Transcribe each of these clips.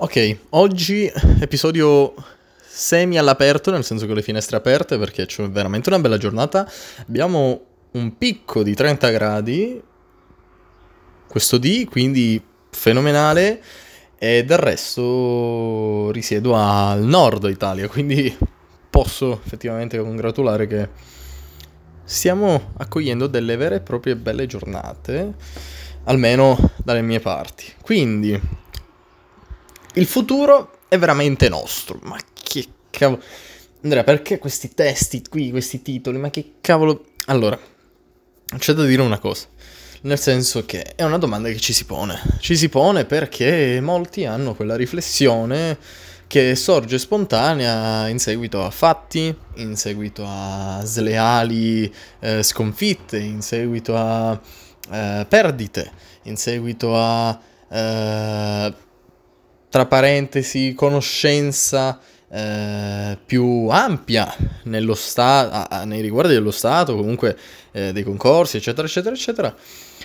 Ok, oggi episodio semi all'aperto, nel senso che ho le finestre aperte perché c'è veramente una bella giornata. Abbiamo un picco di 30 gradi, questo D, quindi fenomenale. E del resto risiedo al nord Italia, quindi posso effettivamente congratulare che stiamo accogliendo delle vere e proprie belle giornate, almeno dalle mie parti. Quindi il futuro è veramente nostro. Ma che cavolo. Andrea, perché questi testi qui, questi titoli? Ma che cavolo. Allora, c'è da dire una cosa. Nel senso che è una domanda che ci si pone. Ci si pone perché molti hanno quella riflessione che sorge spontanea in seguito a fatti, in seguito a sleali eh, sconfitte, in seguito a eh, perdite, in seguito a eh, tra parentesi, conoscenza eh, più ampia sta- nei riguardi dello Stato, comunque eh, dei concorsi, eccetera, eccetera, eccetera,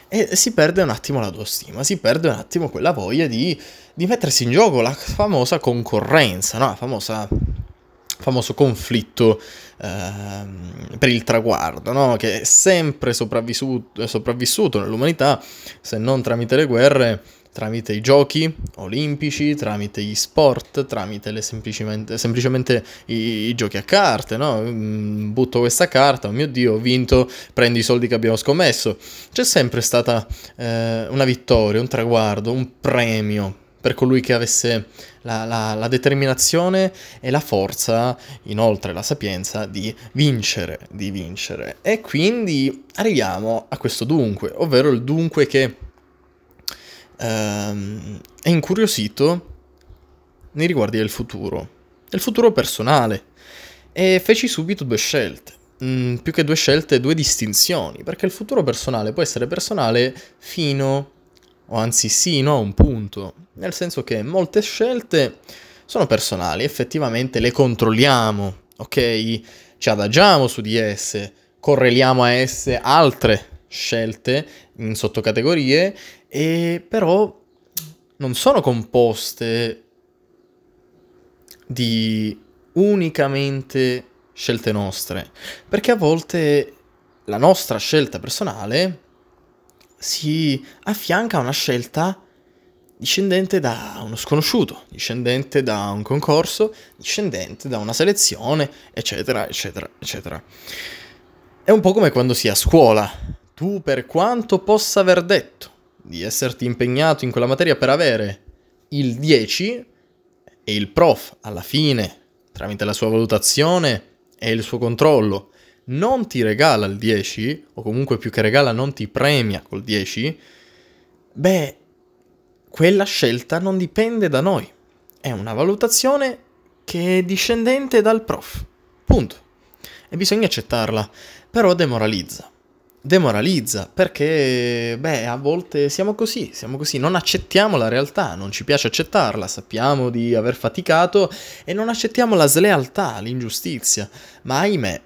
e si perde un attimo la tua stima, si perde un attimo quella voglia di, di mettersi in gioco, la famosa concorrenza, no? la famosa famoso conflitto eh, per il traguardo, no? che è sempre sopravvissuto, sopravvissuto nell'umanità, se non tramite le guerre, tramite i giochi olimpici, tramite gli sport, tramite semplicemente, semplicemente i, i, giochi a carte, no? Mm, butto questa carta, oh mio Dio, ho vinto, prendi i soldi che abbiamo scommesso. C'è sempre stata eh, una vittoria, un traguardo, un premio per colui che avesse la, la, la, determinazione e la forza, inoltre la sapienza, di vincere, di vincere. E quindi arriviamo a questo dunque, ovvero il dunque che ehm, è incuriosito nei riguardi del futuro, del futuro personale, e feci subito due scelte. Mm, più che due scelte, due distinzioni, perché il futuro personale può essere personale fino, o anzi sino a un punto, nel senso che molte scelte sono personali, effettivamente le controlliamo, ok? Ci adagiamo su di esse, correliamo a esse altre scelte in sottocategorie e però non sono composte di unicamente scelte nostre, perché a volte la nostra scelta personale si affianca a una scelta discendente da uno sconosciuto, discendente da un concorso, discendente da una selezione, eccetera, eccetera, eccetera. È un po' come quando si è a scuola. Tu per quanto possa aver detto di esserti impegnato in quella materia per avere il 10 e il prof alla fine, tramite la sua valutazione e il suo controllo, non ti regala il 10, o comunque più che regala non ti premia col 10, beh, quella scelta non dipende da noi. È una valutazione che è discendente dal prof. Punto. E bisogna accettarla, però demoralizza demoralizza perché, beh, a volte siamo così, siamo così, non accettiamo la realtà, non ci piace accettarla, sappiamo di aver faticato e non accettiamo la slealtà, l'ingiustizia, ma ahimè,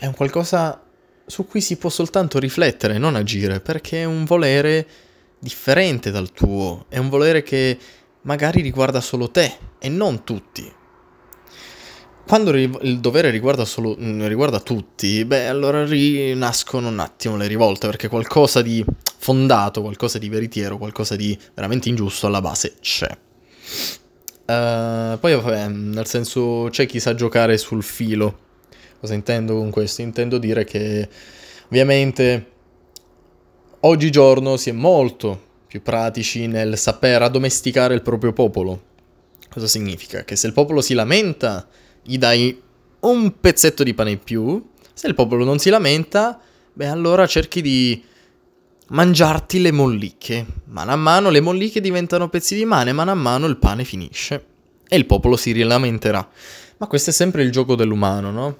è un qualcosa su cui si può soltanto riflettere, non agire, perché è un volere differente dal tuo, è un volere che magari riguarda solo te e non tutti. Quando il dovere riguarda, solo, mm, riguarda tutti, beh, allora rinascono un attimo le rivolte, perché qualcosa di fondato, qualcosa di veritiero, qualcosa di veramente ingiusto alla base c'è. Uh, poi, vabbè, nel senso, c'è chi sa giocare sul filo. Cosa intendo con questo? Intendo dire che, ovviamente, oggigiorno si è molto più pratici nel saper addomesticare il proprio popolo. Cosa significa? Che se il popolo si lamenta gli dai un pezzetto di pane in più. Se il popolo non si lamenta, beh allora cerchi di mangiarti le molliche. Mano a mano le molliche diventano pezzi di mane, mano a mano il pane finisce. E il popolo si rilamenterà. Ma questo è sempre il gioco dell'umano, no?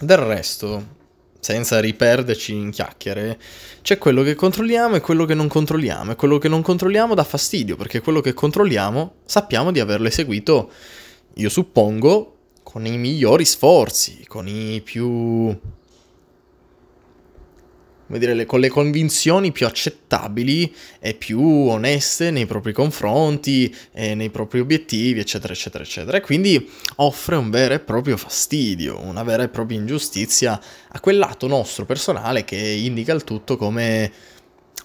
Del resto, senza riperderci in chiacchiere, c'è quello che controlliamo e quello che non controlliamo. E quello che non controlliamo dà fastidio, perché quello che controlliamo sappiamo di averlo eseguito, io suppongo, con i migliori sforzi, con i più come dire, le, con le convinzioni più accettabili e più oneste nei propri confronti e nei propri obiettivi, eccetera, eccetera, eccetera. E quindi offre un vero e proprio fastidio, una vera e propria ingiustizia a quel lato nostro personale che indica il tutto come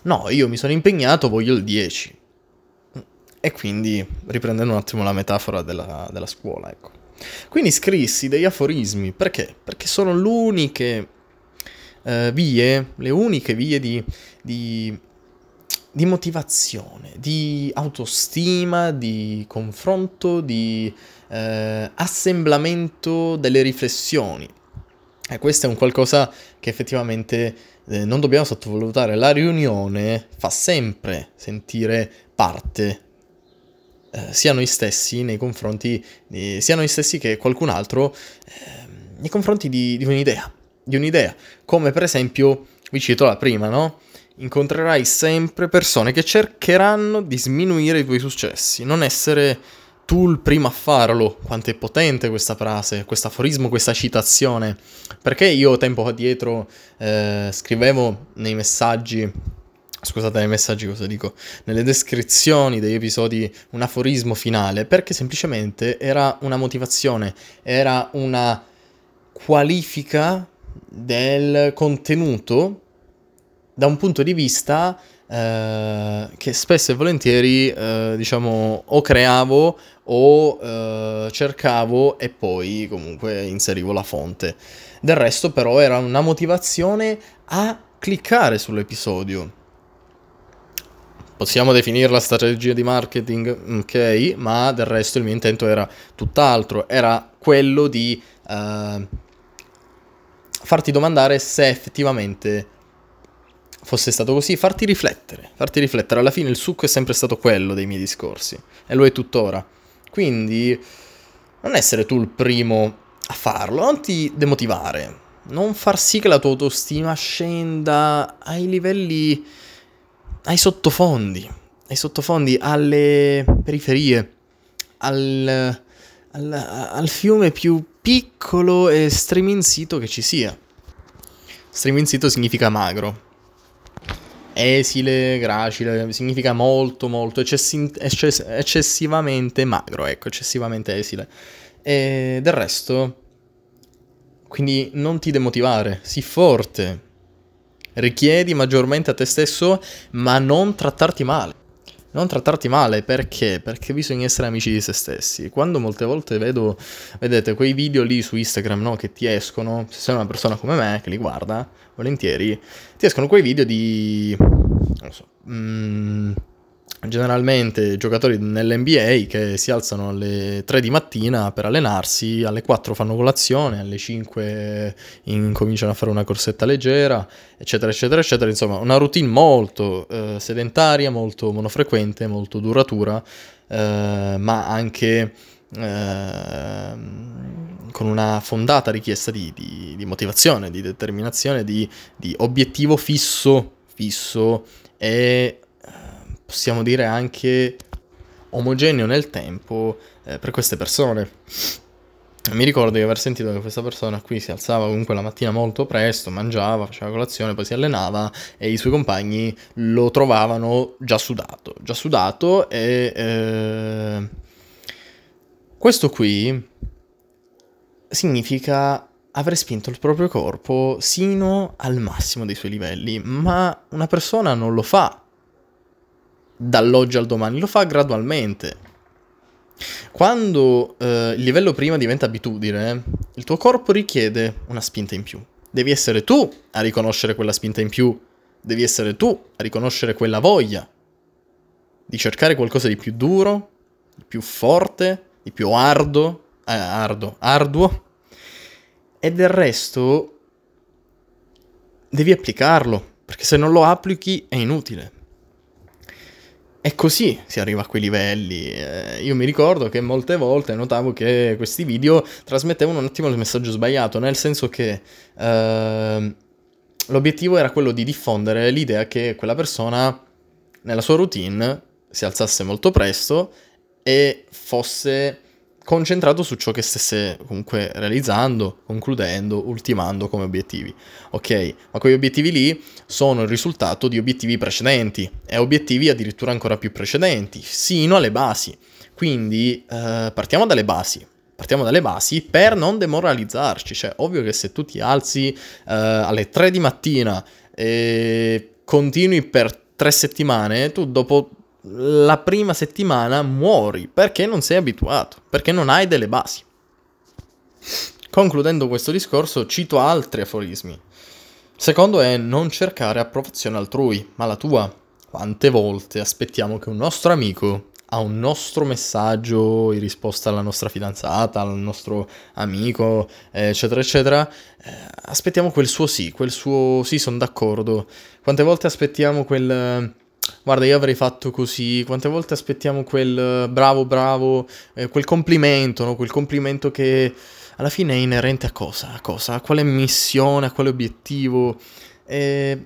no, io mi sono impegnato, voglio il 10. E quindi, riprendendo un attimo la metafora della, della scuola, ecco. Quindi scrissi degli aforismi, perché? Perché sono l'uniche eh, vie, le uniche vie di, di, di, motivazione, di autostima, di confronto, di eh, assemblamento delle riflessioni. E questo è un qualcosa che effettivamente eh, non dobbiamo sottovalutare. La riunione fa sempre sentire parte eh, sia noi stessi nei confronti, di, sia noi stessi che qualcun altro eh, nei confronti di, di un'idea di un'idea, come per esempio, vi cito la prima, no? Incontrerai sempre persone che cercheranno di sminuire i tuoi successi, non essere tu il primo a farlo. Quanto è potente questa frase, questo aforismo, questa citazione. Perché io tempo addietro eh, scrivevo nei messaggi scusate nei messaggi cosa dico, nelle descrizioni degli episodi un aforismo finale, perché semplicemente era una motivazione, era una qualifica del contenuto da un punto di vista eh, che spesso e volentieri eh, diciamo o creavo o eh, cercavo e poi comunque inserivo la fonte. Del resto però era una motivazione a cliccare sull'episodio. Possiamo definirla strategia di marketing, ok, ma del resto il mio intento era tutt'altro, era quello di uh, farti domandare se effettivamente fosse stato così, farti riflettere, farti riflettere. Alla fine il succo è sempre stato quello dei miei discorsi e lo è tuttora. Quindi non essere tu il primo a farlo, non ti demotivare, non far sì che la tua autostima scenda ai livelli, ai sottofondi, ai sottofondi, alle periferie, al, al, al fiume più piccolo e striminzito che ci sia. Striminzito significa magro. Esile, gracile, significa molto, molto, eccessi- eccess- eccessivamente magro, ecco, eccessivamente esile. E del resto, quindi non ti demotivare, sii forte. Richiedi maggiormente a te stesso, ma non trattarti male non trattarti male perché? Perché bisogna essere amici di se stessi. Quando molte volte vedo, vedete, quei video lì su Instagram, no, che ti escono, se sei una persona come me che li guarda volentieri, ti escono quei video di non so, mm, generalmente giocatori nell'NBA che si alzano alle 3 di mattina per allenarsi, alle 4 fanno colazione, alle 5 incominciano a fare una corsetta leggera, eccetera, eccetera, eccetera. Insomma, una routine molto eh, sedentaria, molto monofrequente, molto duratura, eh, ma anche eh, con una fondata richiesta di, di, di motivazione, di determinazione, di, di obiettivo fisso, fisso e possiamo dire anche omogeneo nel tempo eh, per queste persone. Mi ricordo di aver sentito che questa persona qui si alzava comunque la mattina molto presto, mangiava, faceva colazione, poi si allenava e i suoi compagni lo trovavano già sudato, già sudato e eh, questo qui significa aver spinto il proprio corpo sino al massimo dei suoi livelli, ma una persona non lo fa dall'oggi al domani, lo fa gradualmente. Quando eh, il livello prima diventa abitudine, il tuo corpo richiede una spinta in più. Devi essere tu a riconoscere quella spinta in più, devi essere tu a riconoscere quella voglia di cercare qualcosa di più duro, di più forte, di più ardo, eh, ardo, arduo, e del resto devi applicarlo, perché se non lo applichi è inutile. E così si arriva a quei livelli. Eh, io mi ricordo che molte volte notavo che questi video trasmettevano un attimo il messaggio sbagliato, nel senso che eh, l'obiettivo era quello di diffondere l'idea che quella persona nella sua routine si alzasse molto presto e fosse concentrato su ciò che stesse comunque realizzando, concludendo, ultimando come obiettivi. Ok, ma quegli obiettivi lì sono il risultato di obiettivi precedenti e obiettivi addirittura ancora più precedenti, sino alle basi. Quindi eh, partiamo dalle basi. Partiamo dalle basi per non demoralizzarci, cioè ovvio che se tu ti alzi eh, alle 3 di mattina e continui per tre settimane, tu dopo la prima settimana muori perché non sei abituato, perché non hai delle basi. Concludendo questo discorso, cito altri aforismi. Secondo è non cercare approvazione altrui, ma la tua. Quante volte aspettiamo che un nostro amico a un nostro messaggio in risposta alla nostra fidanzata, al nostro amico, eccetera, eccetera, eh, aspettiamo quel suo sì, quel suo sì, sono d'accordo. Quante volte aspettiamo quel guarda io avrei fatto così, quante volte aspettiamo quel bravo bravo, eh, quel complimento, no? quel complimento che alla fine è inerente a cosa? A cosa? A quale missione, a quale obiettivo? E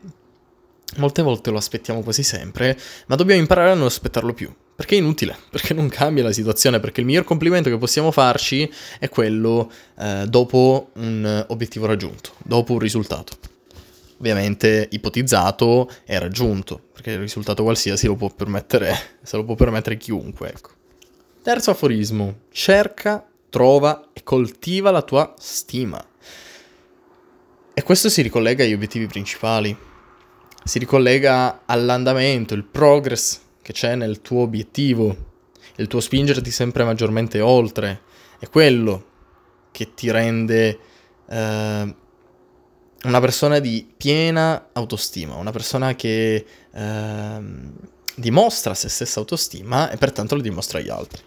molte volte lo aspettiamo quasi sempre, ma dobbiamo imparare a non aspettarlo più. Perché è inutile, perché non cambia la situazione, perché il miglior complimento che possiamo farci è quello eh, dopo un obiettivo raggiunto, dopo un risultato ovviamente ipotizzato e raggiunto, perché il risultato qualsiasi lo può permettere, se lo può permettere chiunque, ecco. Terzo aforismo, cerca, trova e coltiva la tua stima. E questo si ricollega agli obiettivi principali, si ricollega all'andamento, il progress che c'è nel tuo obiettivo, il tuo spingerti sempre maggiormente oltre, è quello che ti rende eh, una persona di piena autostima, una persona che ehm, dimostra se stessa autostima e pertanto lo dimostra agli altri.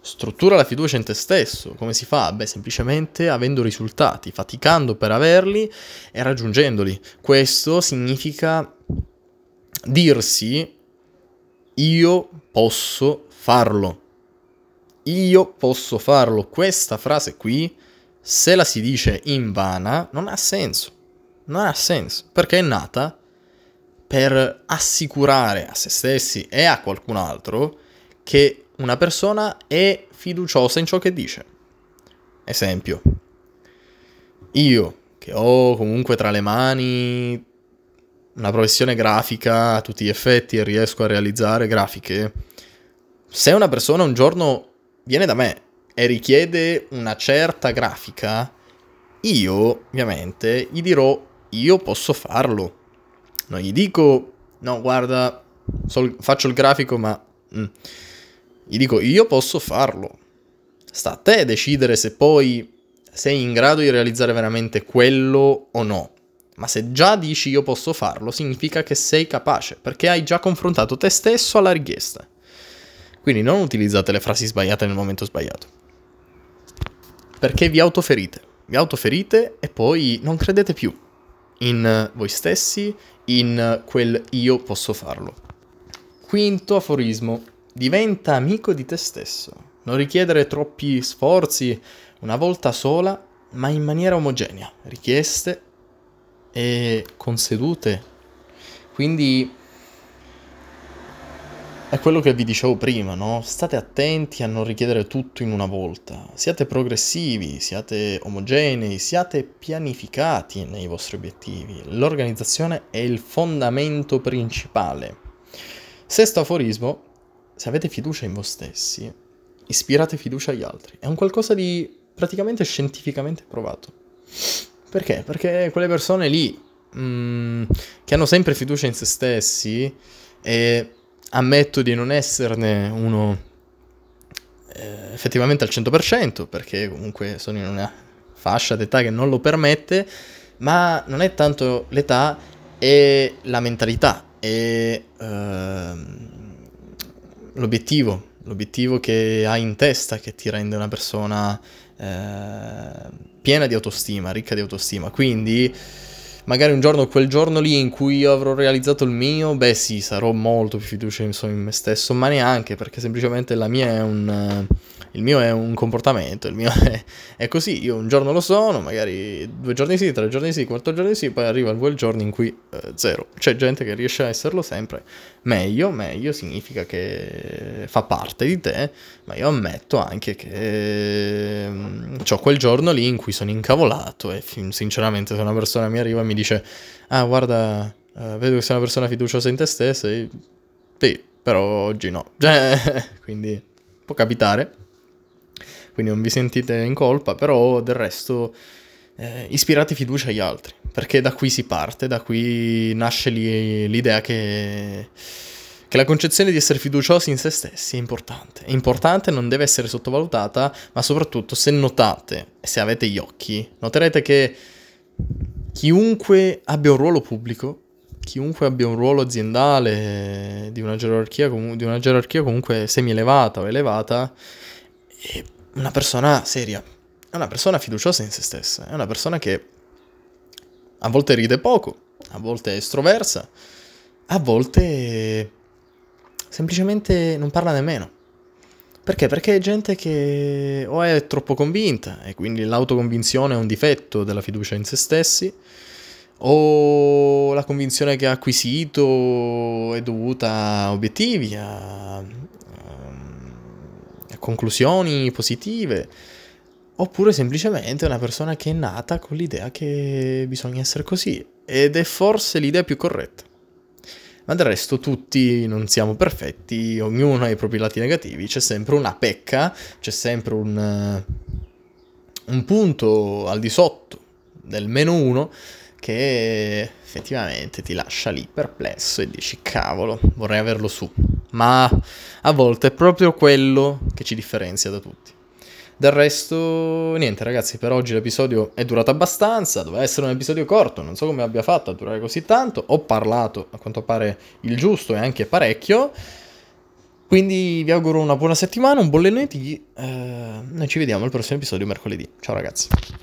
Struttura la fiducia in te stesso, come si fa? Beh, semplicemente avendo risultati, faticando per averli e raggiungendoli. Questo significa dirsi io posso farlo. Io posso farlo. Questa frase qui, se la si dice in vana, non ha senso non ha senso, perché è nata per assicurare a se stessi e a qualcun altro che una persona è fiduciosa in ciò che dice. Esempio, io che ho comunque tra le mani una professione grafica a tutti gli effetti e riesco a realizzare grafiche, se una persona un giorno viene da me e richiede una certa grafica, io ovviamente gli dirò io posso farlo. Non gli dico, no, guarda, so, faccio il grafico, ma... Mm. Gli dico, io posso farlo. Sta a te decidere se poi sei in grado di realizzare veramente quello o no. Ma se già dici io posso farlo, significa che sei capace, perché hai già confrontato te stesso alla richiesta. Quindi non utilizzate le frasi sbagliate nel momento sbagliato. Perché vi autoferite. Vi autoferite e poi non credete più in voi stessi, in quel io posso farlo. Quinto aforismo, diventa amico di te stesso. Non richiedere troppi sforzi una volta sola, ma in maniera omogenea, richieste e consedute. Quindi è quello che vi dicevo prima, no? State attenti a non richiedere tutto in una volta. Siate progressivi, siate omogenei, siate pianificati nei vostri obiettivi. L'organizzazione è il fondamento principale. Sesto aforismo, se avete fiducia in voi stessi, ispirate fiducia agli altri. È un qualcosa di praticamente scientificamente provato. Perché? Perché quelle persone lì, mm, che hanno sempre fiducia in se stessi e ammetto di non esserne uno eh, effettivamente al 100%, perché comunque sono in una fascia d'età che non lo permette, ma non è tanto l'età, è la mentalità, è eh, l'obiettivo, l'obiettivo che hai in testa che ti rende una persona eh, piena di autostima, ricca di autostima. Quindi magari un giorno, quel giorno lì in cui io avrò realizzato il mio, beh sì, sarò molto più fiducioso in me stesso, ma neanche perché semplicemente la mia è un, il mio è un comportamento, il mio è, è, così, io un giorno lo sono, magari due giorni sì, tre giorni sì, quattro giorni sì, poi arriva quel giorno in cui eh, zero. C'è gente che riesce a esserlo sempre, meglio, meglio significa che fa parte di te, ma io ammetto anche che mm, ho quel giorno lì in cui sono incavolato e sinceramente se una persona mi arriva e mi dice, ah guarda, uh, vedo che sei una persona fiduciosa in te stessa, e... sì, però oggi no. Quindi può capitare. Quindi non vi sentite in colpa, però del resto eh, ispirate fiducia agli altri, perché da qui si parte, da qui nasce l'idea che, che la concezione di essere fiduciosi in se stessi è importante. È importante, non deve essere sottovalutata, ma soprattutto se notate, se avete gli occhi, noterete che chiunque abbia un ruolo pubblico chiunque abbia un ruolo aziendale di una gerarchia, di una gerarchia comunque semi-elevata o elevata, è una persona seria, è una persona fiduciosa in se stessa, è una persona che a volte ride poco, a volte è estroversa, a volte semplicemente non parla nemmeno. Perché? Perché è gente che o è troppo convinta e quindi l'autoconvinzione è un difetto della fiducia in se stessi, o la convinzione che ha acquisito è dovuta a obiettivi, a, conclusioni positive, oppure semplicemente una persona che è nata con l'idea che bisogna essere così ed è forse l'idea più corretta. Ma del resto tutti non siamo perfetti, ognuno ha i propri lati negativi, c'è sempre una pecca, c'è sempre un, un punto al di sotto del meno uno che effettivamente ti lascia lì perplesso e dici cavolo, vorrei averlo su. Ma a volte è proprio quello che ci differenzia da tutti. Del resto, niente ragazzi, per oggi l'episodio è durato abbastanza, doveva essere un episodio corto, non so come abbia fatto a durare così tanto, ho parlato a quanto pare il giusto e anche parecchio, quindi vi auguro una buona settimana, un buon lunedì, eh, noi ci vediamo al prossimo episodio mercoledì. Ciao ragazzi.